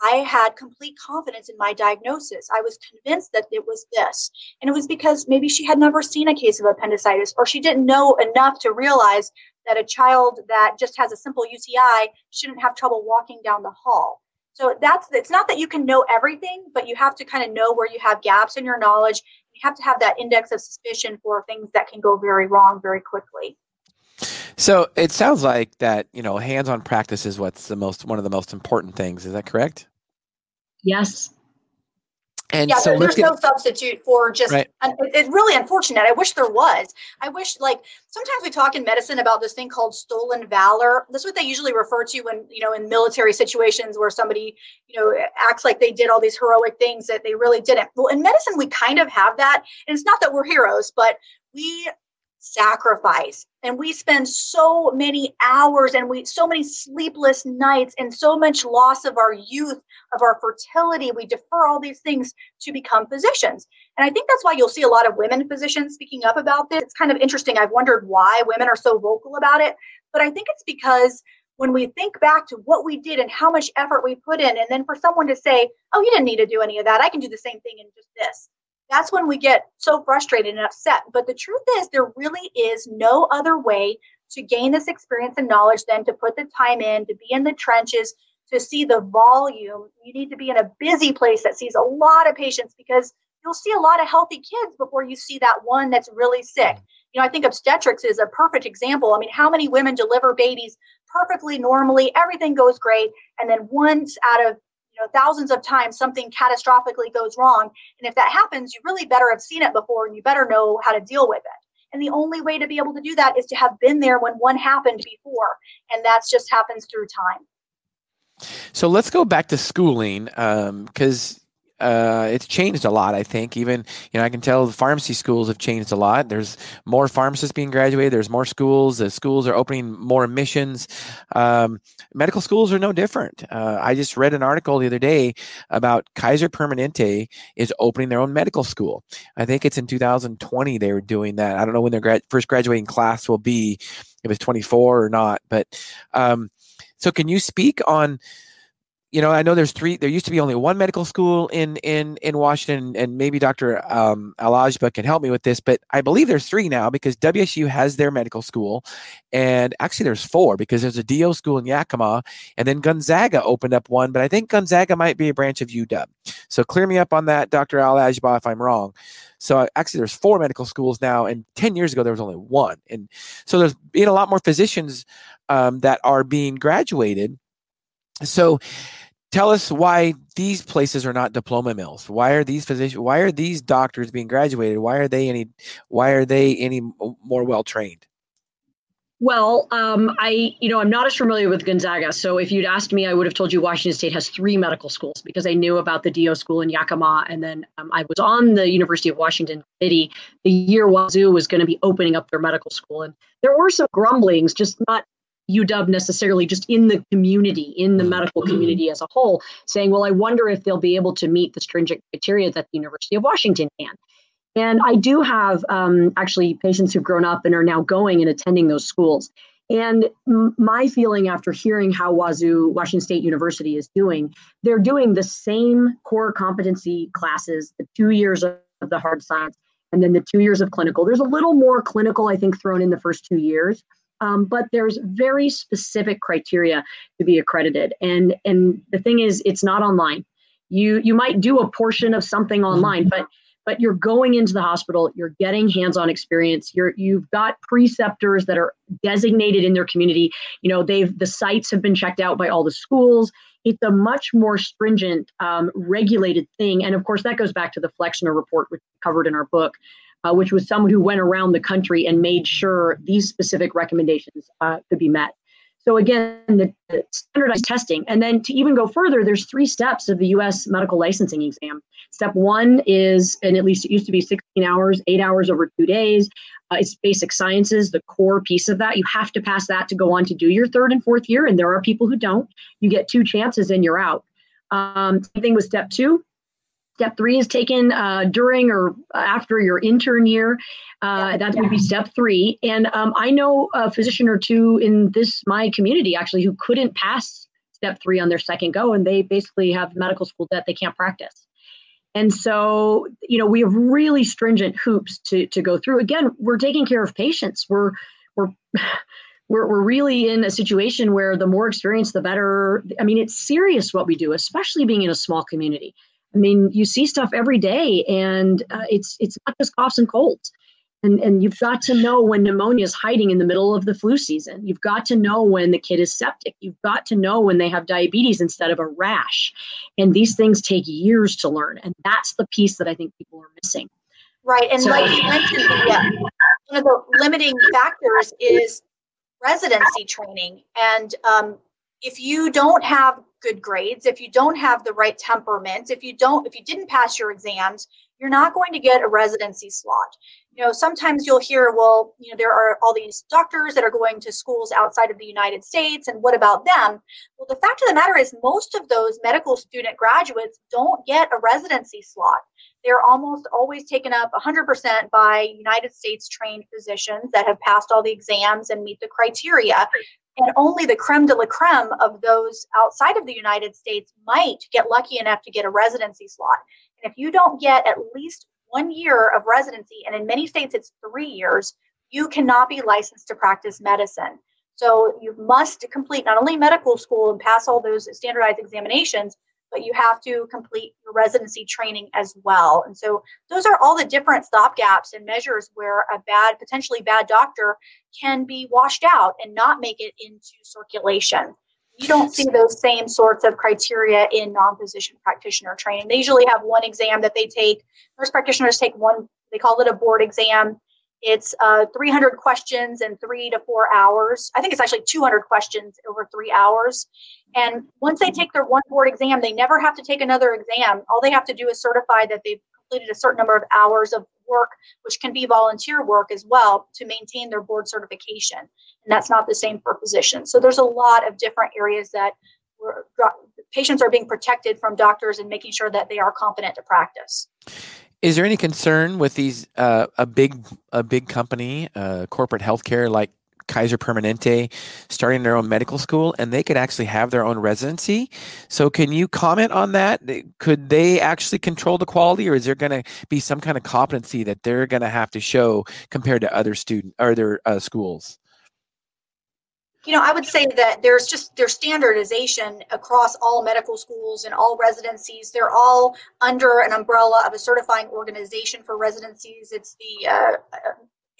I had complete confidence in my diagnosis. I was convinced that it was this. And it was because maybe she had never seen a case of appendicitis or she didn't know enough to realize that a child that just has a simple UTI shouldn't have trouble walking down the hall. So that's it's not that you can know everything, but you have to kind of know where you have gaps in your knowledge. You have to have that index of suspicion for things that can go very wrong very quickly. So it sounds like that, you know, hands-on practice is what's the most one of the most important things. Is that correct? Yes. And yeah, so there, there's get, no substitute for just. Right. it's really unfortunate. I wish there was. I wish, like, sometimes we talk in medicine about this thing called stolen valor. That's what they usually refer to when you know in military situations where somebody you know acts like they did all these heroic things that they really didn't. Well, in medicine, we kind of have that, and it's not that we're heroes, but we sacrifice. And we spend so many hours and we so many sleepless nights and so much loss of our youth of our fertility. We defer all these things to become physicians. And i think that's why you'll see a lot of women physicians speaking up about this. It's kind of interesting. I've wondered why women are so vocal about it. But i think it's because when we think back to what we did and how much effort we put in and then for someone to say oh you didn't need to do any of that. I can do the same thing in just this that's when we get so frustrated and upset. But the truth is, there really is no other way to gain this experience and knowledge than to put the time in, to be in the trenches, to see the volume. You need to be in a busy place that sees a lot of patients because you'll see a lot of healthy kids before you see that one that's really sick. You know, I think obstetrics is a perfect example. I mean, how many women deliver babies perfectly normally, everything goes great, and then once out of know thousands of times something catastrophically goes wrong. And if that happens you really better have seen it before and you better know how to deal with it. And the only way to be able to do that is to have been there when one happened before. And that's just happens through time. So let's go back to schooling because um, uh, it's changed a lot. I think even you know I can tell the pharmacy schools have changed a lot. There's more pharmacists being graduated. There's more schools. The schools are opening more admissions. Um, medical schools are no different. Uh, I just read an article the other day about Kaiser Permanente is opening their own medical school. I think it's in 2020 they were doing that. I don't know when their grad- first graduating class will be, if it's 24 or not. But um, so, can you speak on? You know, I know there's three. There used to be only one medical school in in in Washington, and maybe Dr. Um, Al-Agba can help me with this, but I believe there's three now because WSU has their medical school, and actually there's four because there's a DO school in Yakima, and then Gonzaga opened up one, but I think Gonzaga might be a branch of UW. So clear me up on that, Dr. Al-Agba, if I'm wrong. So actually, there's four medical schools now, and ten years ago there was only one, and so there's been a lot more physicians um, that are being graduated. So tell us why these places are not diploma mills why are these physicians why are these doctors being graduated why are they any why are they any more well trained well, um, I, you know, I'm not as familiar with Gonzaga. So if you'd asked me, I would have told you Washington State has three medical schools because I knew about the DO school in Yakima. And then um, I was on the University of Washington City the year Wazoo was going to be opening up their medical school. And there were some grumblings, just not UW necessarily, just in the community, in the medical community as a whole, saying, well, I wonder if they'll be able to meet the stringent criteria that the University of Washington can. And I do have um, actually patients who've grown up and are now going and attending those schools. And my feeling after hearing how Wazoo, Washington State University, is doing, they're doing the same core competency classes, the two years of the hard science, and then the two years of clinical. There's a little more clinical, I think, thrown in the first two years. Um, but there's very specific criteria to be accredited. And and the thing is it's not online. You you might do a portion of something online but but you're going into the hospital you're getting hands-on experience you're you've got preceptors that are designated in their community. You know they've the sites have been checked out by all the schools. It's a much more stringent um, regulated thing. And of course that goes back to the flexner report which we covered in our book uh, which was someone who went around the country and made sure these specific recommendations uh, could be met. So again, the, standardized testing, and then to even go further, there's three steps of the U.S. medical licensing exam. Step one is, and at least it used to be 16 hours, eight hours over two days. Uh, it's basic sciences, the core piece of that. You have to pass that to go on to do your third and fourth year, and there are people who don't. You get two chances and you're out. Um, same thing with step two. Step three is taken uh, during or after your intern year. Uh, that would be step three. And um, I know a physician or two in this my community actually who couldn't pass step three on their second go, and they basically have medical school debt they can't practice. And so, you know, we have really stringent hoops to to go through. Again, we're taking care of patients. We're we're we're, we're really in a situation where the more experience, the better. I mean, it's serious what we do, especially being in a small community. I mean, you see stuff every day, and uh, it's it's not just coughs and colds. And, and you've got to know when pneumonia is hiding in the middle of the flu season. You've got to know when the kid is septic. You've got to know when they have diabetes instead of a rash. And these things take years to learn. And that's the piece that I think people are missing. Right. And so, like you mentioned, uh, one of the limiting factors is residency training. And um, if you don't have good grades, if you don't have the right temperament, if you don't, if you didn't pass your exams, you're not going to get a residency slot. You know, sometimes you'll hear, well, you know, there are all these doctors that are going to schools outside of the United States, and what about them? Well, the fact of the matter is, most of those medical student graduates don't get a residency slot. They're almost always taken up 100% by United States trained physicians that have passed all the exams and meet the criteria and only the creme de la creme of those outside of the United States might get lucky enough to get a residency slot. And if you don't get at least one year of residency, and in many states it's three years, you cannot be licensed to practice medicine. So you must complete not only medical school and pass all those standardized examinations, but you have to complete your residency training as well. And so those are all the different stopgaps and measures where a bad, potentially bad doctor can be washed out and not make it into circulation. You don't see those same sorts of criteria in non physician practitioner training. They usually have one exam that they take. Nurse practitioners take one, they call it a board exam. It's uh, 300 questions in three to four hours. I think it's actually 200 questions over three hours. And once they take their one board exam, they never have to take another exam. All they have to do is certify that they've completed a certain number of hours of work, which can be volunteer work as well, to maintain their board certification. And that's not the same for physicians. So there's a lot of different areas that patients are being protected from doctors and making sure that they are competent to practice. Is there any concern with these uh, a big a big company, uh, corporate healthcare like Kaiser Permanente starting their own medical school and they could actually have their own residency. So can you comment on that? Could they actually control the quality or is there going to be some kind of competency that they're going to have to show compared to other student or their uh, schools? You know i would say that there's just there's standardization across all medical schools and all residencies. They're all under an umbrella of a certifying organization for residencies. It's the uh,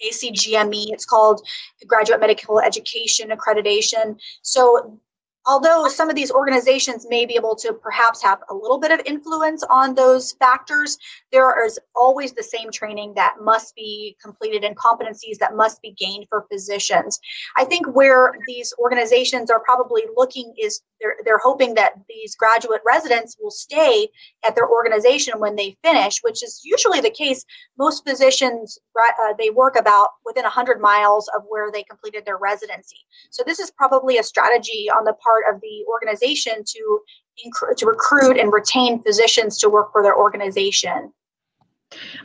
acgme it's called graduate medical education accreditation. So although some of these organizations may be able to perhaps have a little bit of influence on those factors, there is always the same training that must be completed and competencies that must be gained for physicians. I think where these organizations are probably looking is they're, they're hoping that these graduate residents will stay at their organization when they finish, which is usually the case. Most physicians, uh, they work about within 100 miles of where they completed their residency. So this is probably a strategy on the part of the organization to, to recruit and retain physicians to work for their organization.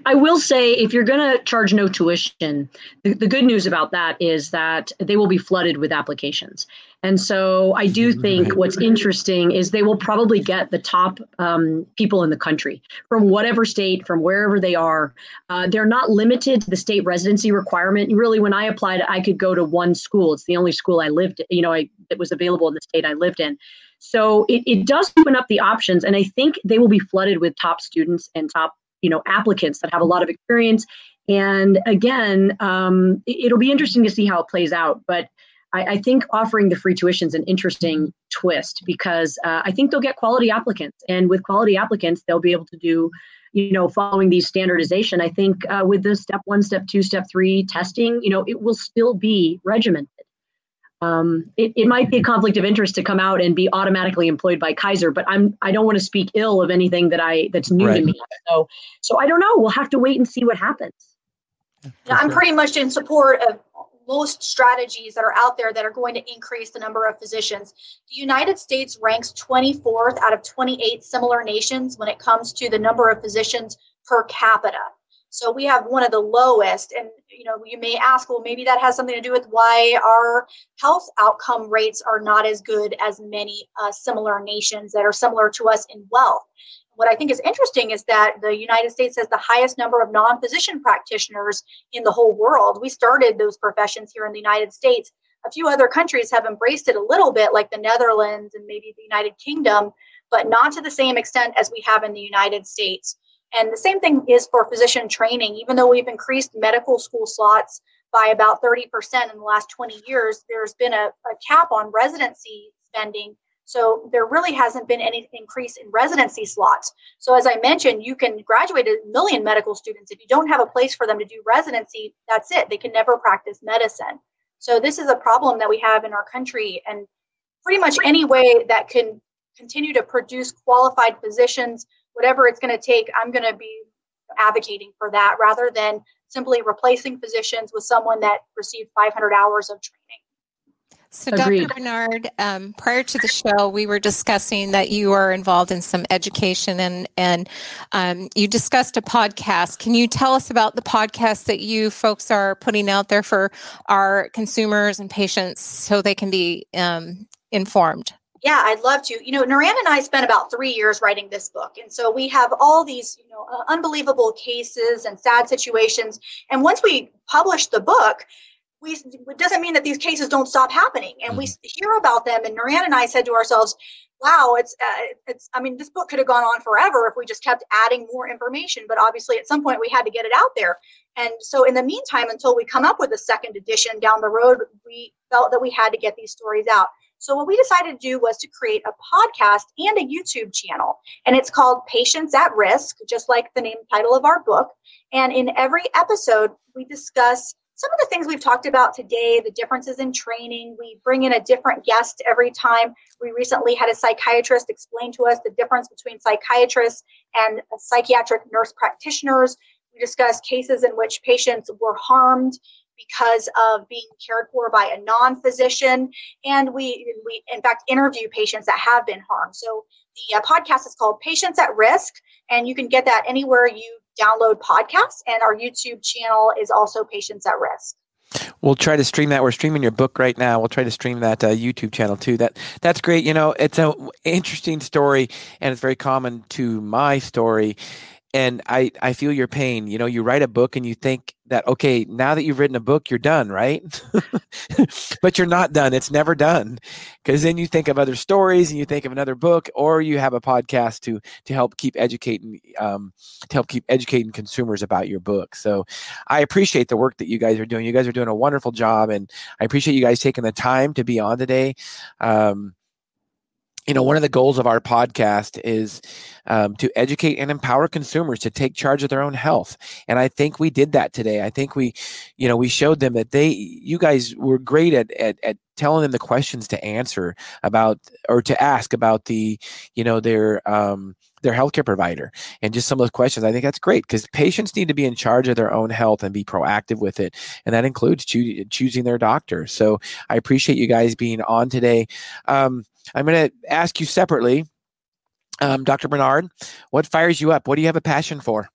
I will say, if you're going to charge no tuition, the, the, good news about that is that they will be flooded with applications. And so I do think what's interesting is they will probably get the top um, people in the country from whatever state, from wherever they are. Uh, they're not limited to the state residency requirement. Really, when I applied, I could go to one school. It's the only school I lived, you know, I, that was available in the state I lived in. So it, it does open up the options. And I think they will be flooded with top students and top you know applicants that have a lot of experience. And again um, it, will be interesting to see how it plays out but I, I, think offering the free tuition is an interesting twist because uh, i think they'll get quality applicants. And with quality applicants they'll be able to do you know following these standardization. I think uh, with the step one step two step three testing you know it will still be regimented um, it, it might be a conflict of interest to come out and be automatically employed by Kaiser, but I'm I don't want to speak ill of anything that I that's new right. to me. So so I don't know. We'll have to wait and see what happens. Yeah, I'm pretty much in support of most strategies that are out there that are going to increase the number of physicians. The United States ranks 24th out of 28 similar nations when it comes to the number of physicians per capita. So we have one of the lowest. And you know, you may ask, well, maybe that has something to do with why our health outcome rates are not as good as many uh, similar nations that are similar to us in wealth. What I think is interesting is that the United States has the highest number of non physician practitioners in the whole world. We started those professions here in the United States. A few other countries have embraced it a little bit, like the Netherlands and maybe the United Kingdom, but not to the same extent as we have in the United States. And the same thing is for physician training. Even though we've increased medical school slots by about 30% in the last 20 years, there's been a, a cap on residency spending. So there really hasn't been any increase in residency slots. So as I mentioned, you can graduate a million medical students. If you don't have a place for them to do residency, that's it. They can never practice medicine. So this is a problem that we have in our country. And pretty much any way that can continue to produce qualified physicians whatever it's going to take, I'm going to be advocating for that rather than simply replacing physicians with someone that received 500 hours of training. So, Agreed. Dr. Bernard, um, prior to the show, we were discussing that you are involved in some education and and um, you discussed a podcast. Can you tell us about the podcast that you folks are putting out there for our consumers and patients so they can be um, informed? Yeah, I'd love to. You know, Niran and I spent about three years writing this book. And so we have all these, you know, uh, unbelievable cases and sad situations. And once we publish the book, we, it doesn't mean that these cases don't stop happening. And mm-hmm. we hear about them. And Niran and I said to ourselves, wow, it's, uh, it's, I mean, this book could have gone on forever if we just kept adding more information. But obviously, at some point, we had to get it out there. And so, in the meantime, until we come up with a second edition down the road, we felt that we had to get these stories out. So, what we decided to do was to create a podcast and a YouTube channel. And it's called Patients at Risk, just like the name title of our book. And in every episode, we discuss some of the things we've talked about today, the differences in training. We bring in a different guest every time. We recently had a psychiatrist explain to us the difference between psychiatrists and psychiatric nurse practitioners. We discuss cases in which patients were harmed because of being cared for by a non-physician and we we in fact interview patients that have been harmed so the uh, podcast is called patients at risk and you can get that anywhere you download podcasts, and our YouTube channel is also Patients at Risk. We'll try to stream that. We're streaming your book right now. We'll try to stream that uh, YouTube channel too. That that's great. You know, it's an interesting story, and it's very common to my story and I, I feel your pain. You know, you write a book and you think that, okay, now that you've written a book, you're done, right? but you're not done. It's never done. Because then you think of other stories and you think of another book, or you have a podcast to to help keep educating um, to help keep educating consumers about your book. So I appreciate the work that you guys are doing. You guys are doing a wonderful job, and I appreciate you guys taking the time to be on today. Um, you know, one of the goals of our podcast is um, to educate and empower consumers to take charge of their own health. And I think we did that today. I think we, you know, we showed them that they, you guys were great at, at, at telling them the questions to answer about or to ask about the, you know, their, um, their healthcare provider and just some of those questions. I think that's great because patients need to be in charge of their own health and be proactive with it. And that includes choo- choosing their doctor. So I appreciate you guys being on today. Um, I'm going to ask you separately, um, Dr. Bernard, what fires you up? What do you have a passion for?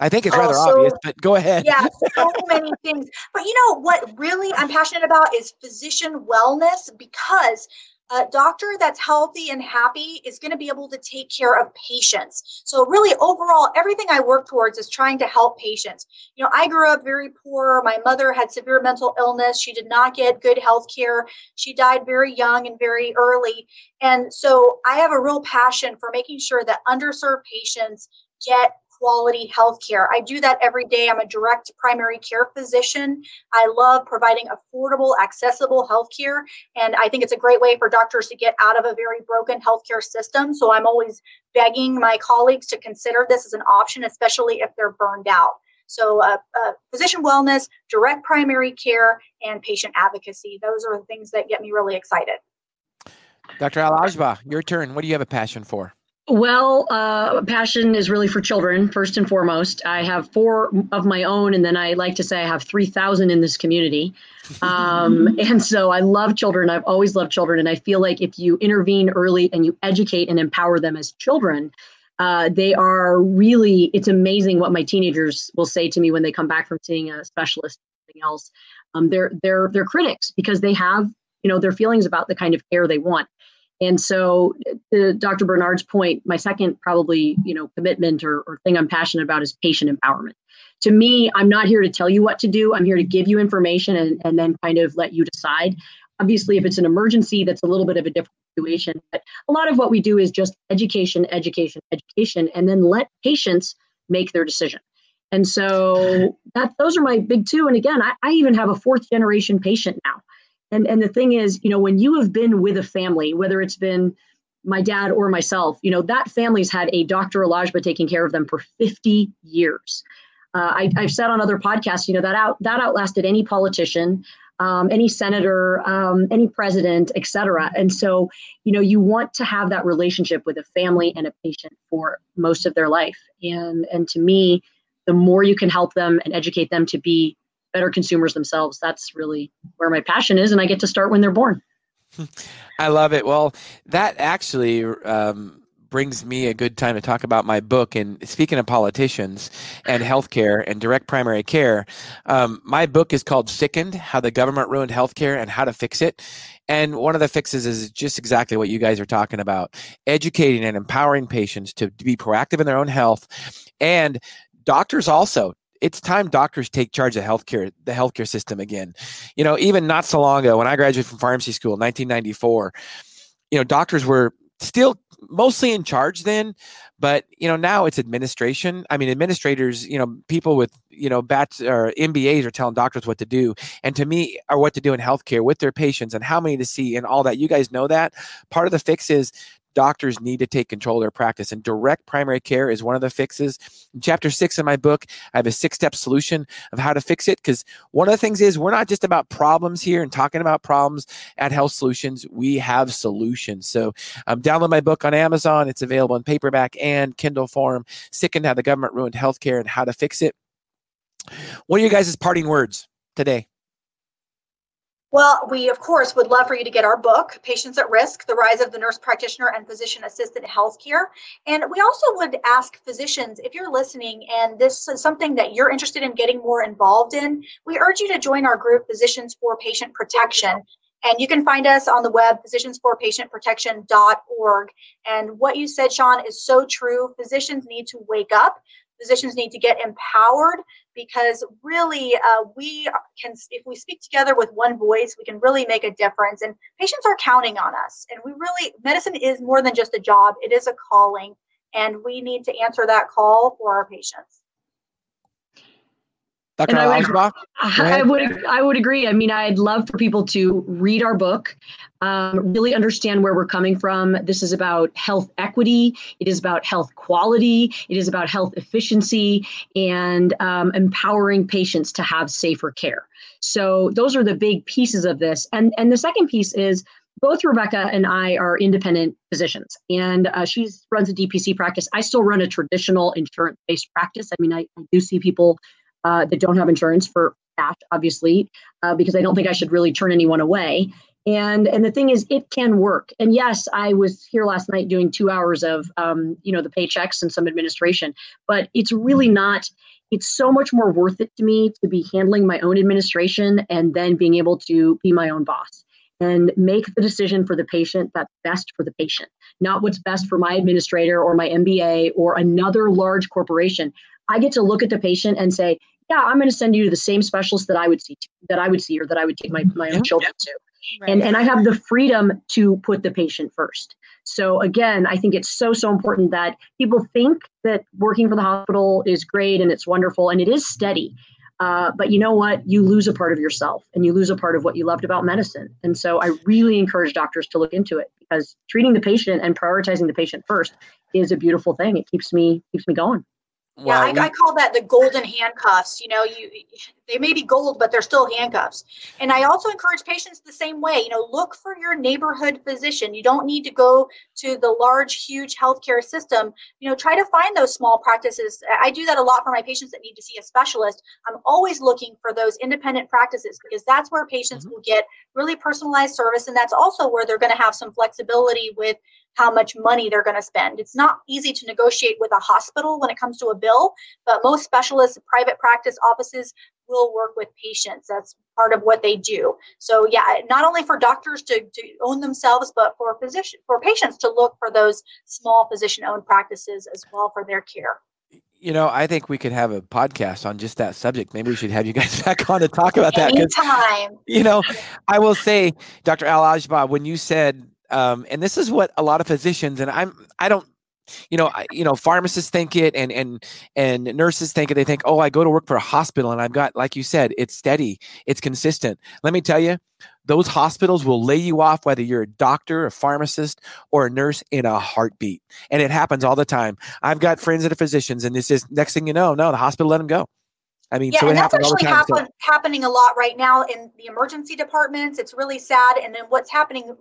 I think it's rather oh, so, obvious, but go ahead. Yeah, so many things. But you know what really I'm passionate about is physician wellness because a doctor that's healthy and happy is going to be able to take care of patients. So, really, overall, everything I work towards is trying to help patients. You know, I grew up very poor. My mother had severe mental illness. She did not get good health care. She died very young and very early. And so, I have a real passion for making sure that underserved patients get quality health care. I do that every day. I'm a direct primary care physician. I love providing affordable, accessible health care. And I think it's a great way for doctors to get out of a very broken healthcare system. So I'm always begging my colleagues to consider this as an option, especially if they're burned out. So, uh, uh, physician wellness, direct primary care, and patient advocacy. Those are the things that get me really excited. Dr. Al your turn. What do you have a passion for? Well, uh, passion is really for children, first and foremost. I have four of my own, and then I like to say I have 3,000 in this community. Um, and so I love children. I've always loved children. And I feel like if you intervene early and you educate and empower them as children, uh, they are really, it's amazing what my teenagers will say to me when they come back from seeing a specialist or something else. Um, they're, they're, they're critics because they have, you know, their feelings about the kind of care they want. And so, to Dr. Bernard's point, my second probably you know commitment or, or thing I'm passionate about is patient empowerment. To me, I'm not here to tell you what to do. I'm here to give you information and, and then kind of let you decide. Obviously, if it's an emergency, that's a little bit of a different situation. But a lot of what we do is just education, education, education, and then let patients make their decision. And so that those are my big two. And again, I, I even have a fourth generation patient now. And and the thing is, you know, when you have been with a family, whether it's been my dad or myself, you know, that family's had a Dr. Al-Agba taking care of them for 50 years. Uh, I, have said on other podcasts, you know, that out that outlasted any politician, um, any senator, um, any president, et cetera. And so, you know, you want to have that relationship with a family and a patient for most of their life. And and to me, the more you can help them and educate them to be better consumers themselves. That's really where my passion is, and I get to start when they're born. I love it. Well, that actually um, brings me a good time to talk about my book. And speaking of politicians and healthcare and direct primary care, um, my book is called Sickened How the Government Ruined Healthcare and How to Fix It. And one of the fixes is just exactly what you guys are talking about educating and empowering patients to, be proactive in their own health and doctors also it's time doctors take charge of healthcare, the healthcare system again. You know, even not so long ago, when I graduated from pharmacy school in 1994, you know, doctors were still mostly in charge then but you know now it's administration. I mean administrators you know people with you know bats or mbas are telling doctors what to do. And to me are what to do in healthcare with their patients and how many to see and all that. You guys know that. Part of the fix is doctors need to take control of their practice. And direct primary care is one of the fixes. In chapter six in my book, I have a six step solution of how to fix it. Because one of the things is we're not just about problems here and talking about problems at Health Solutions. We have solutions. So um, download my book on Amazon. It's available in paperback and Kindle form. Sickened How the Government Ruined Healthcare and How to Fix It. What are you guys' parting words today? Well, we of course would love for you to get our book, Patients at Risk The Rise of the Nurse Practitioner and Physician Assisted Healthcare. And we also would ask physicians if you're listening and this is something that you're interested in getting more involved in, we urge you to join our group, Physicians for Patient Protection. And you can find us on the web, physiciansforpatientprotection.org. And what you said, Shawn, is so true. Physicians need to wake up. Physicians need to get empowered because really uh, we can if we speak together with one voice we can really make a difference and patients are counting on us and we really medicine is more than just a job it is a calling and we need to answer that call for our patients Dr. I would, I would, I would agree. I mean, I'd love for people to read our book, um, really understand where we're coming from. This is about health equity. It is about health quality. It is about health efficiency and um, empowering patients to have safer care. So those are the big pieces of this. And and the second piece is both Rebekah and I are independent physicians, and uh, she runs a DPC practice. I still run a traditional insurance based practice. I mean, I, I do see people uh, that don't have insurance for that, obviously, uh, because I don't think I should really turn anyone away. And and the thing is, it can work. And yes, I was here last night doing two hours of um, you know the paychecks and some administration, but it's really not. It's so much more worth it to me to be handling my own administration and then being able to be my own boss and make the decision for the patient that's best for the patient, not what's best for my administrator or my MBA or another large corporation. I get to look at the patient and say, yeah, I'm going to send you to the same specialist that I would see to, that I would see or that I would take my, my own children to. Right. And, and I have the freedom to put the patient first. So again, I think it's so, so important that people think that working for the hospital is great and it's wonderful and it is steady. Uh, but you know what? You lose a part of yourself and you lose a part of what you loved about medicine. And so I really encourage doctors to look into it because treating the patient and prioritizing the patient first is a beautiful thing. It keeps me keeps me going yeah, I, I, call that the golden handcuffs. You know, you they may be gold, but they're still handcuffs. And I also encourage patients the same way. You know, look for your neighborhood physician. You don't need to go to the large, huge healthcare system. You know, try to find those small practices. I do that a lot for my patients that need to see a specialist. I'm always looking for those independent practices because that's where patients mm-hmm. will get really personalized service, and that's also where they're going to have some flexibility with how much money they're going to spend. It's not easy to negotiate with a hospital when it comes to a bill, but most specialists, private practice offices will work with patients. That's part of what they do. So yeah, not only for doctors to, to own themselves, but for physician for patients to look for those small physician-owned practices as well for their care. You know, I think we could have a podcast on just that subject. Maybe we should have you guys back on to talk about that. Anytime. You know, I will say, Dr. Al-Agba, when you said um, and this is what a lot of physicians and I'm I don't you know I, you know pharmacists think it and and and nurses think it they think oh I go to work for a hospital and I've got like you said it's steady it's consistent let me tell you those hospitals will lay you off whether you're a doctor a pharmacist or a nurse in a heartbeat and it happens all the time I've got friends that are physicians and this is next thing you know no the hospital let them go I mean, yeah, so and that's actually happen, happening a lot right now in the emergency departments. It's really sad. And then what's happening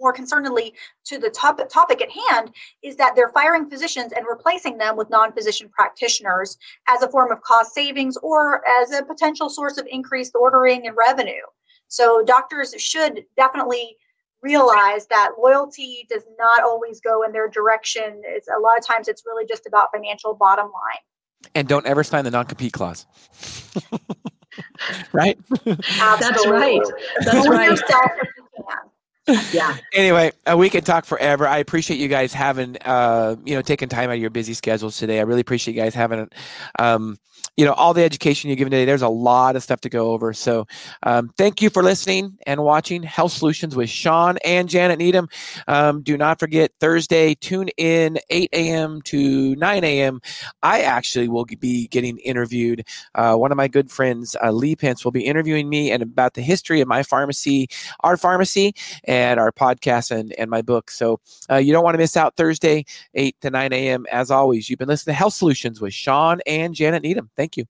more concernedly to the topic, topic at hand is that they're firing physicians and replacing them with non-physician practitioners as a form of cost savings or as a potential source of increased ordering and revenue. So doctors should definitely realize that loyalty does not always go in their direction. It's a lot of times it's really just about financial bottom line. And don't ever sign the non-compete clause. right? That's right. That's right. Yeah. Anyway, uh, we can talk forever. I appreciate you guys having, uh, you know, taking time out of your busy schedules today. I really appreciate you guys having, um, you know, all the education you're given today. There's a lot of stuff to go over. So, um, thank you for listening and watching Health Solutions with Shawn and Janet Needham. Um, do not forget Thursday. Tune in 8 a.m. to 9 a.m. I actually will be getting interviewed. Uh, one of my good friends, uh, Lee Pence, will be interviewing me and about the history of my pharmacy, our pharmacy and our podcast and, and my book. So uh, you don't want to miss out Thursday, 8 to 9 a.m. As always, you've been listening to Health Solutions with Shawn and Janet Needham. Thank you.